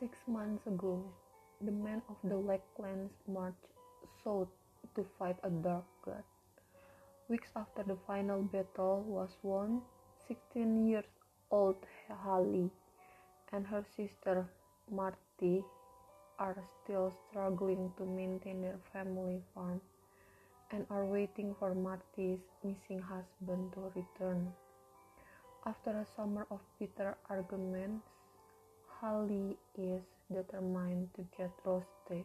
Six months ago, the men of the Black Clans marched south to fight a dark god. Weeks after the final battle was won, 16 years old Hallie and her sister Marty are still struggling to maintain their family farm and are waiting for Marty's missing husband to return. After a summer of bitter arguments, Hallie is determined to get Roadstead,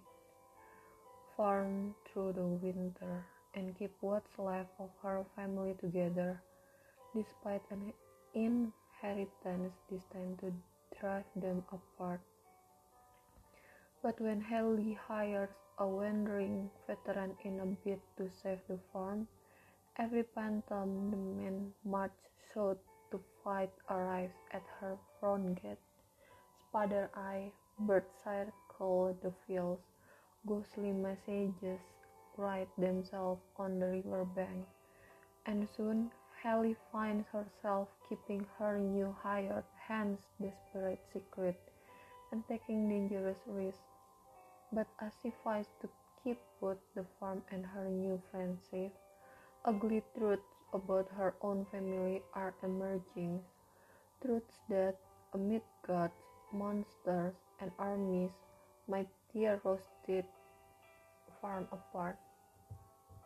farm through the winter, and keep what's left of her family together, despite an inheritance destined to drive them apart. But when Hallie hires a wandering veteran in a bid to save the farm, every phantom the men march south to fight arrives at her front gate. Spider Eye, bird circle the fields, ghostly messages write themselves on the river bank, and soon Hallie finds herself keeping her new hired hand's desperate secret and taking dangerous risks. But as she fights to keep both the farm and her new friend safe, ugly truths about her own family are emerging. Truths that, amid gods, monsters, and armies, might tear Roadstead farm apart.